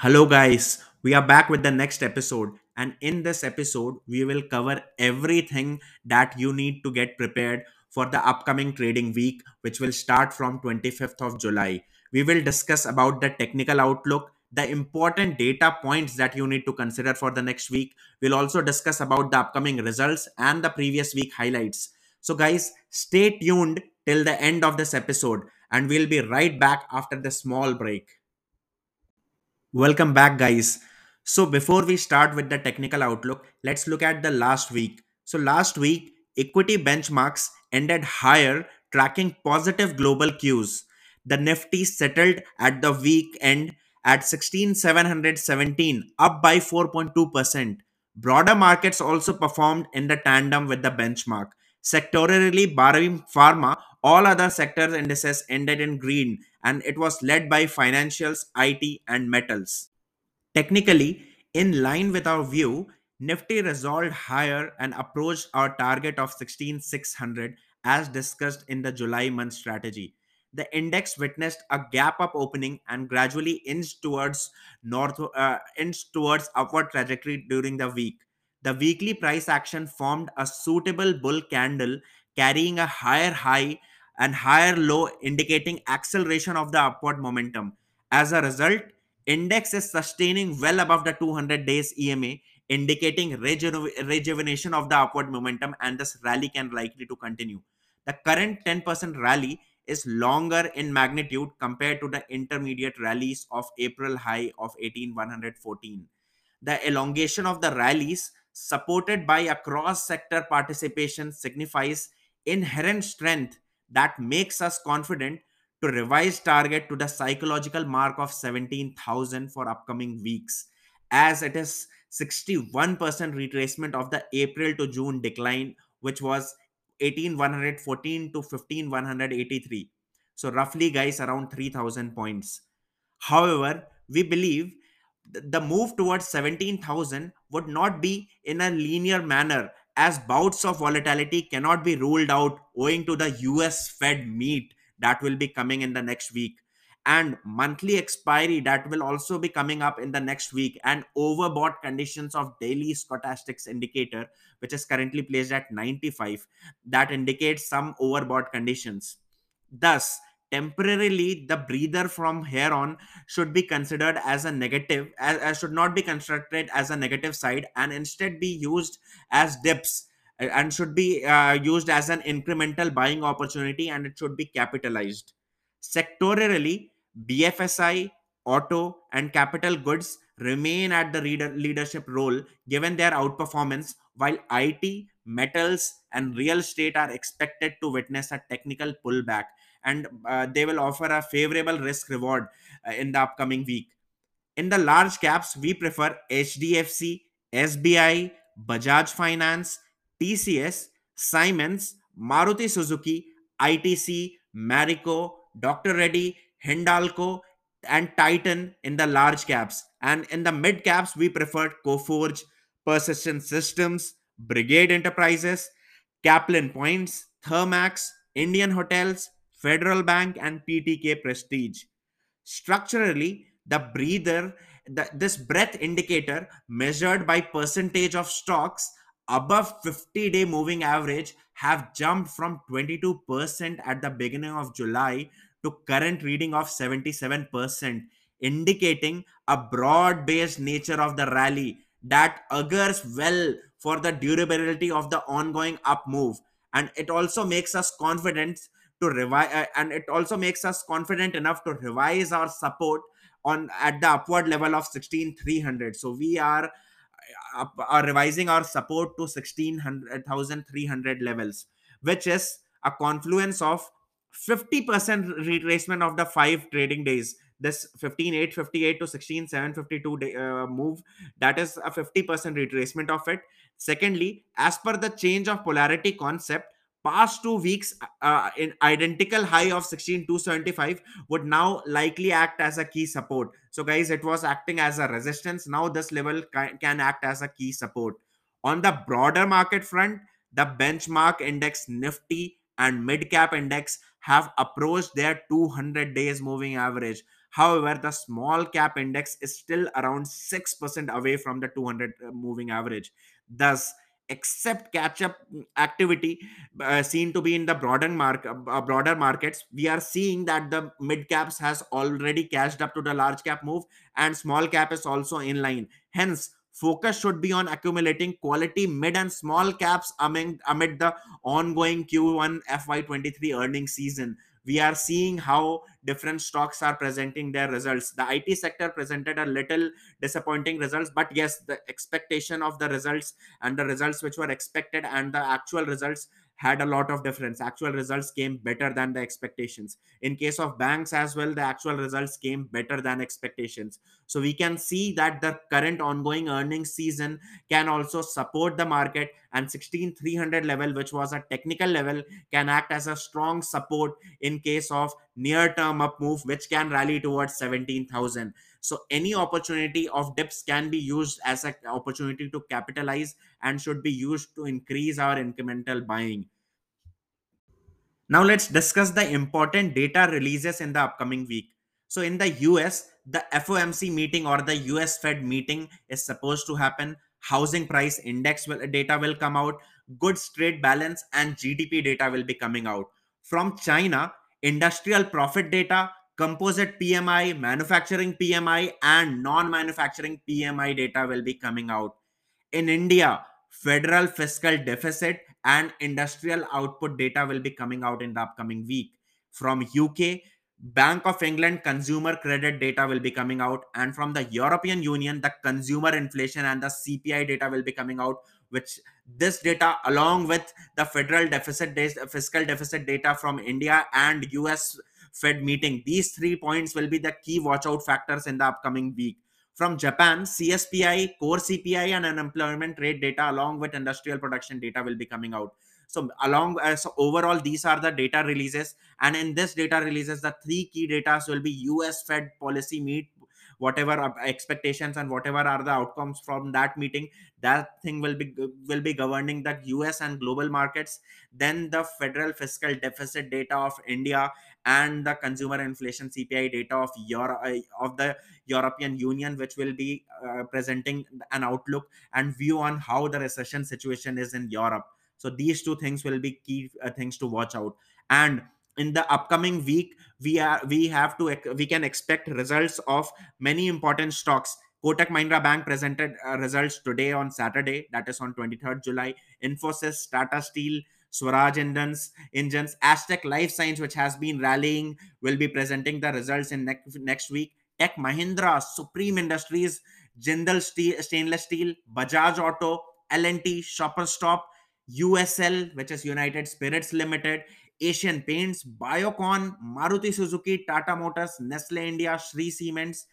Hello, guys. We are back with the next episode. And in this episode, we will cover everything that you need to get prepared for the upcoming trading week, which will start from 25th of July. We will discuss about the technical outlook, the important data points that you need to consider for the next week. We'll also discuss about the upcoming results and the previous week highlights. So, guys, stay tuned till the end of this episode, and we'll be right back after the small break. Welcome back, guys. So, before we start with the technical outlook, let's look at the last week. So, last week, equity benchmarks ended higher, tracking positive global cues. The Nifty settled at the week end at 16,717, up by 4.2%. Broader markets also performed in the tandem with the benchmark. Sectorally, borrowing pharma, all other sectors indices ended in green and it was led by financials, IT, and metals. Technically, in line with our view, Nifty resolved higher and approached our target of 16600 as discussed in the July month strategy. The index witnessed a gap up opening and gradually inched towards north uh, inched towards upward trajectory during the week. The weekly price action formed a suitable bull candle carrying a higher high and higher low indicating acceleration of the upward momentum. As a result, index is sustaining well above the 200 days EMA, indicating reju- rejuvenation of the upward momentum, and this rally can likely to continue. The current 10% rally is longer in magnitude compared to the intermediate rallies of April high of 18114. The elongation of the rallies, supported by a cross sector participation, signifies inherent strength that makes us confident to revise target to the psychological mark of 17,000 for upcoming weeks, as it is 61% retracement of the April to June decline, which was 18,114 to 15,183. So, roughly, guys, around 3,000 points. However, we believe the move towards 17,000 would not be in a linear manner as bouts of volatility cannot be ruled out owing to the US Fed meet that will be coming in the next week. And monthly expiry that will also be coming up in the next week. And overbought conditions of daily stochastics indicator which is currently placed at 95 that indicates some overbought conditions. Thus temporarily the breather from here on should be considered as a negative as, as should not be constructed as a negative side and instead be used as dips and should be uh, used as an incremental buying opportunity and it should be capitalized. Sectorally bfsi auto and capital goods remain at the leadership role given their outperformance while it metals and real estate are expected to witness a technical pullback and uh, they will offer a favorable risk reward uh, in the upcoming week. In the large caps, we prefer HDFC, SBI, Bajaj Finance, TCS, Siemens, Maruti Suzuki, ITC, Marico, Dr. Reddy, Hindalco, and Titan in the large caps. And in the mid caps, we prefer Coforge, Persistent Systems, Brigade Enterprises, Kaplan Points, Thermax, Indian Hotels, Federal Bank, and TTK Prestige. Structurally, the breather, the, this breadth indicator measured by percentage of stocks above 50 day moving average have jumped from 22% at the beginning of July to current reading of 77%, indicating a broad based nature of the rally that augurs well for the durability of the ongoing up move. And it also makes us confident to revise uh, and it also makes us confident enough to revise our support on at the upward level of 16300 so we are uh, are revising our support to 16300 levels which is a confluence of 50% retracement of the five trading days. This 15858 to 16752 day, uh, move that is a 50% retracement of it. Secondly as per the change of polarity concept past two weeks uh, in identical high of 16275 would now likely act as a key support. So guys it was acting as a resistance. Now this level ca- can act as a key support. On the broader market front the benchmark index nifty and mid cap index have approached their 200 days moving average. However, the small cap index is still around 6% away from the 200 moving average. Thus, except catch up activity uh, seen to be in the broader market uh, broader markets we are seeing that the mid caps has already cashed up to the large cap move and small cap is also in line. Hence focus should be on accumulating quality mid and small caps amid, amid the ongoing q1 fy23 earnings season we are seeing how different stocks are presenting their results. The it sector presented a little disappointing results but yes the expectation of the results and the results which were expected and the actual results had a lot of difference. Actual results came better than the expectations. In case of banks as well the actual results came better than expectations. So we can see that the current ongoing earnings season can also support the market and 16300 level which was a technical level can act as a strong support in case of near term up move which can rally towards 17000 so any opportunity of dips can be used as an opportunity to capitalize and should be used to increase our incremental buying. Now let's discuss the important data releases in the upcoming week. So in the US, the FOMC meeting or the US Fed meeting is supposed to happen. Housing price index will, data will come out. Goods trade balance and GDP data will be coming out. From China, industrial profit data, composite PMI, manufacturing PMI, and non manufacturing PMI data will be coming out. In India, federal fiscal deficit and industrial output data will be coming out in the upcoming week. From UK, Bank of England consumer credit data will be coming out, and from the European Union, the consumer inflation and the CPI data will be coming out. Which this data, along with the federal deficit, fiscal deficit data from India and US Fed meeting. These three points will be the key watch out factors in the upcoming week. From Japan, CSPI, core CPI, and unemployment rate data, along with industrial production data, will be coming out. So, along uh, so overall, these are the data releases, and in this data releases, the three key data will be U.S. Fed policy meet whatever expectations and whatever are the outcomes from that meeting that thing will be will be governing the us and global markets then the federal fiscal deficit data of india and the consumer inflation CPI data of Europe uh, of the European Union, which will be uh, presenting an outlook and view on how the recession situation is in Europe. So these two things will be key uh, things to watch out. And in the upcoming week, we are we have to we can expect results of many important stocks. Kotak Mahindra Bank presented uh, results today on Saturday, that is on 23rd July. Infosys, Tata Steel, Swaraj Engines, Engines, Astec Life Science, which has been rallying, will be presenting the results in next, next week. Tech Mahindra, Supreme Industries, Jindal Steel, Stainless Steel, Bajaj Auto, L&T, Shoppers Stop, USL, which is United Spirits Limited, Asian Paints, Biocon, Maruti Suzuki, Tata Motors, Nestle India, Shree Cements,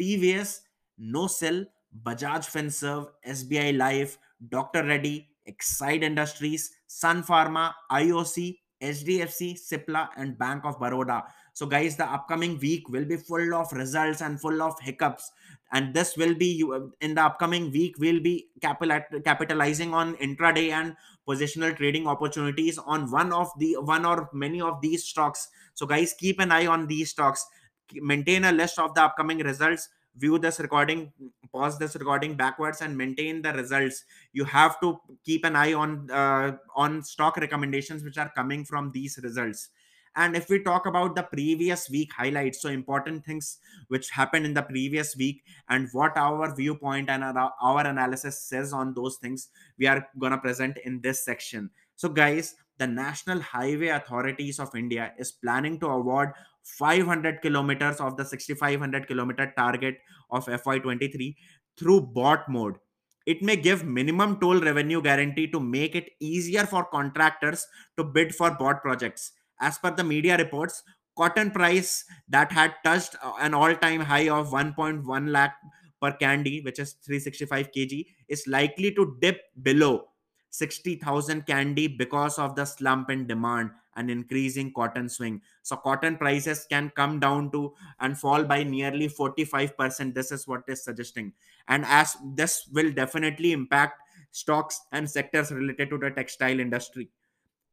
TVS, NOCIL, Bajaj Finserv, SBI Life, Dr. Reddy, Exide Industries, Sun Pharma, IOC, HDFC, Cipla, and Bank of Baroda. So, guys, the upcoming week will be full of results and full of hiccups. And this will be in the upcoming week, we'll be capitalizing on intraday and positional trading opportunities on one of the one or many of these stocks. So, guys, keep an eye on these stocks. Maintain a list of the upcoming results view this recording pause this recording backwards and maintain the results you have to keep an eye on uh, on stock recommendations which are coming from these results and if we talk about the previous week highlights so important things which happened in the previous week and what our viewpoint and our, our analysis says on those things we are going to present in this section so guys the national highway authorities of india is planning to award 500 kilometers of the 6500 kilometer target of FY23 through bot mode. It may give minimum toll revenue guarantee to make it easier for contractors to bid for bot projects. As per the media reports, cotton price that had touched uh, an all-time high of 1.1 lakh per candy, which is 365 kg, is likely to dip below 60,000 candy because of the slump in demand and increasing cotton swing. So cotton prices can come down to and fall by nearly 45%. This is what is suggesting. And as this will definitely impact stocks and sectors related to the textile industry.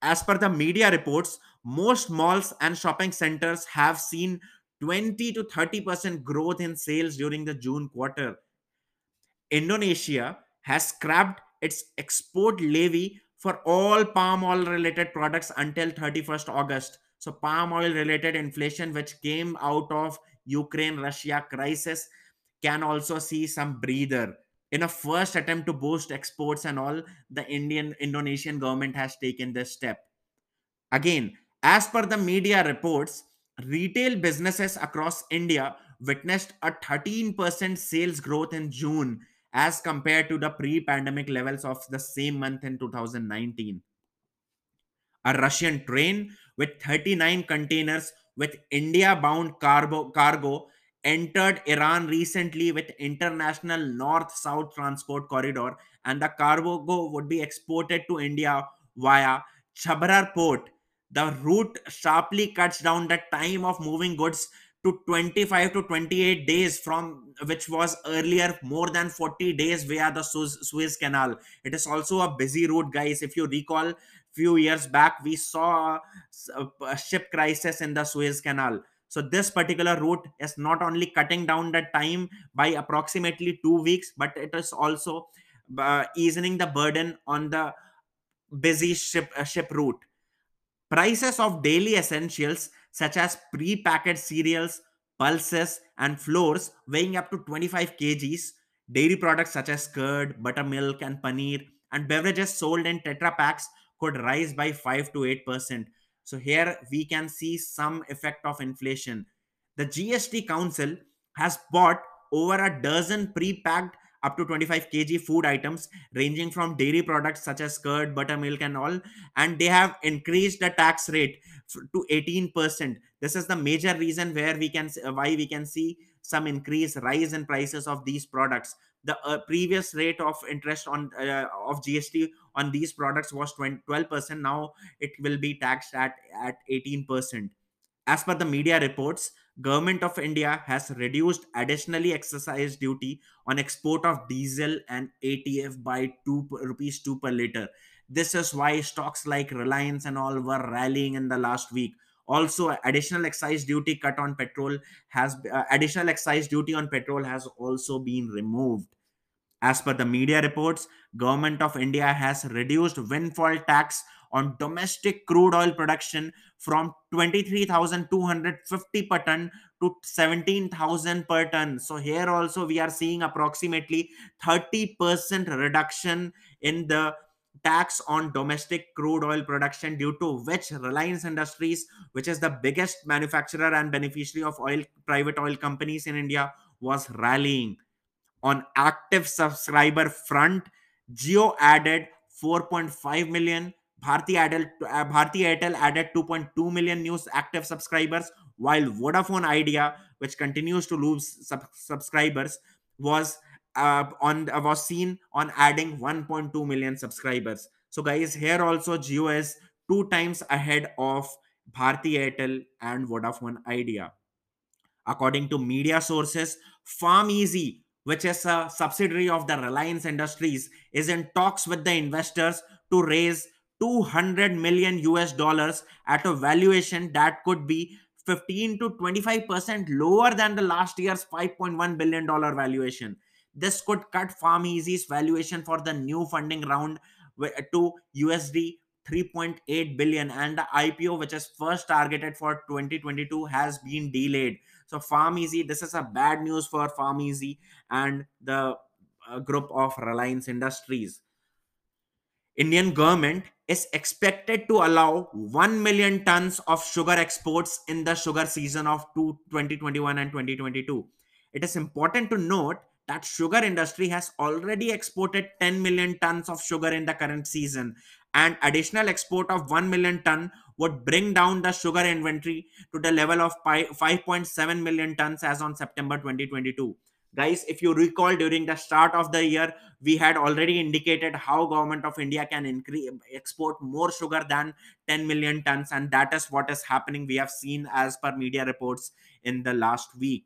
As per the media reports, most malls and shopping centers have seen 20 to 30% growth in sales during the June quarter. Indonesia has scrapped its export levy for all palm oil related products until 31st August. So, palm oil related inflation, which came out of Ukraine Russia crisis, can also see some breather. In a first attempt to boost exports and all, the Indian Indonesian government has taken this step. Again, as per the media reports, retail businesses across India witnessed a 13% sales growth in June as compared to the pre pandemic levels of the same month in 2019. A Russian train with 39 containers with India bound cargo, cargo entered Iran recently with international north south transport corridor and the cargo would be exported to India via Chabahar port. The route sharply cuts down the time of moving goods to 25 to 28 days from which was earlier more than 40 days via the Suez, Suez Canal. It is also a busy route, guys. If you recall, few years back we saw a, a ship crisis in the Suez Canal. So this particular route is not only cutting down the time by approximately two weeks, but it is also uh, easing the burden on the busy ship uh, ship route. Prices of daily essentials such as pre-packaged cereals, pulses, and flours weighing up to 25 kgs, dairy products such as curd, buttermilk, and paneer, and beverages sold in Tetra packs could rise by 5 to 8%. So here we can see some effect of inflation. The GST Council has bought over a dozen pre-packed up to 25 kg food items ranging from dairy products such as curd buttermilk and all. And they have increased the tax rate to 18% this is the major reason where we can why we can see some increase rise in prices of these products. The uh, previous rate of interest on uh, of gst on these products was 12% now it will be taxed at at 18% as per the media reports government of india has reduced additionally excise duty on export of diesel and atf by 2 rupees 2 per liter. This is why stocks like reliance and all were rallying in the last week. Also additional excise duty cut on petrol has uh, additional excise duty on petrol has also been removed as per the media reports government of india has reduced windfall tax on domestic crude oil production from 23250 per ton to 17000 per ton. So here also we are seeing approximately 30% reduction in the tax on domestic crude oil production due to which reliance industries which is the biggest manufacturer and beneficiary of oil private oil companies in india was rallying on active subscriber front Jio added 4.5 million Bharti added uh, Bharti Airtel added 2.2 million new active subscribers while Vodafone Idea which continues to lose sub- subscribers was uh, on uh, was seen on adding 1.2 million subscribers. So guys, here also Jio is two times ahead of Bharti Airtel and Vodafone Idea. According to media sources, PharmEasy, which is a subsidiary of the Reliance Industries, is in talks with the investors to raise 200 million US dollars at a valuation that could be 15 to 25% lower than the last year's 5.1 billion dollar valuation this could cut PharmEasy's valuation for the new funding round to USD 3.8 billion and the IPO which is first targeted for 2022 has been delayed. So PharmEasy, this is a bad news for PharmEasy and the uh, group of Reliance Industries. Indian government is expected to allow 1 million tons of sugar exports in the sugar season of 2021 and 2022. It is important to note that sugar industry has already exported 10 million tons of sugar in the current season and additional export of 1 million ton would bring down the sugar inventory to the level of 5.7 million tons as on September 2022 guys if you recall during the start of the year we had already indicated how government of india can increase export more sugar than 10 million tons and that is what is happening. We have seen as per media reports in the last week.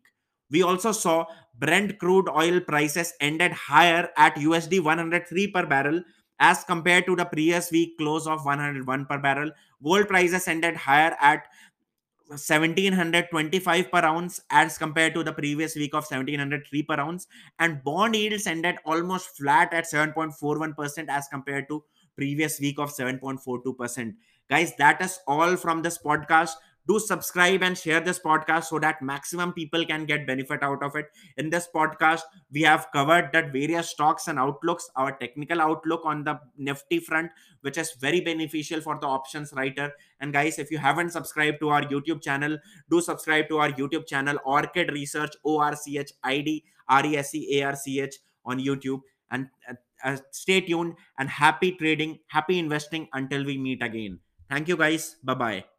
We also saw Brent crude oil prices ended higher at USD 103 per barrel as compared to the previous week close of 101 per barrel. Gold prices ended higher at 1725 per ounce as compared to the previous week of 1703 per ounce. And bond yields ended almost flat at 7.41% as compared to previous week of 7.42% guys that is all from this podcast do subscribe and share this podcast so that maximum people can get benefit out of it. In this podcast we have covered that various stocks and outlooks our technical outlook on the nifty front which is very beneficial for the options writer. And guys if you haven't subscribed to our youtube channel do subscribe to our youtube channel orchid research o r c h i d r e s e a r c h on youtube. And uh, uh, stay tuned and happy trading happy investing until we meet again. Thank you guys. Bye bye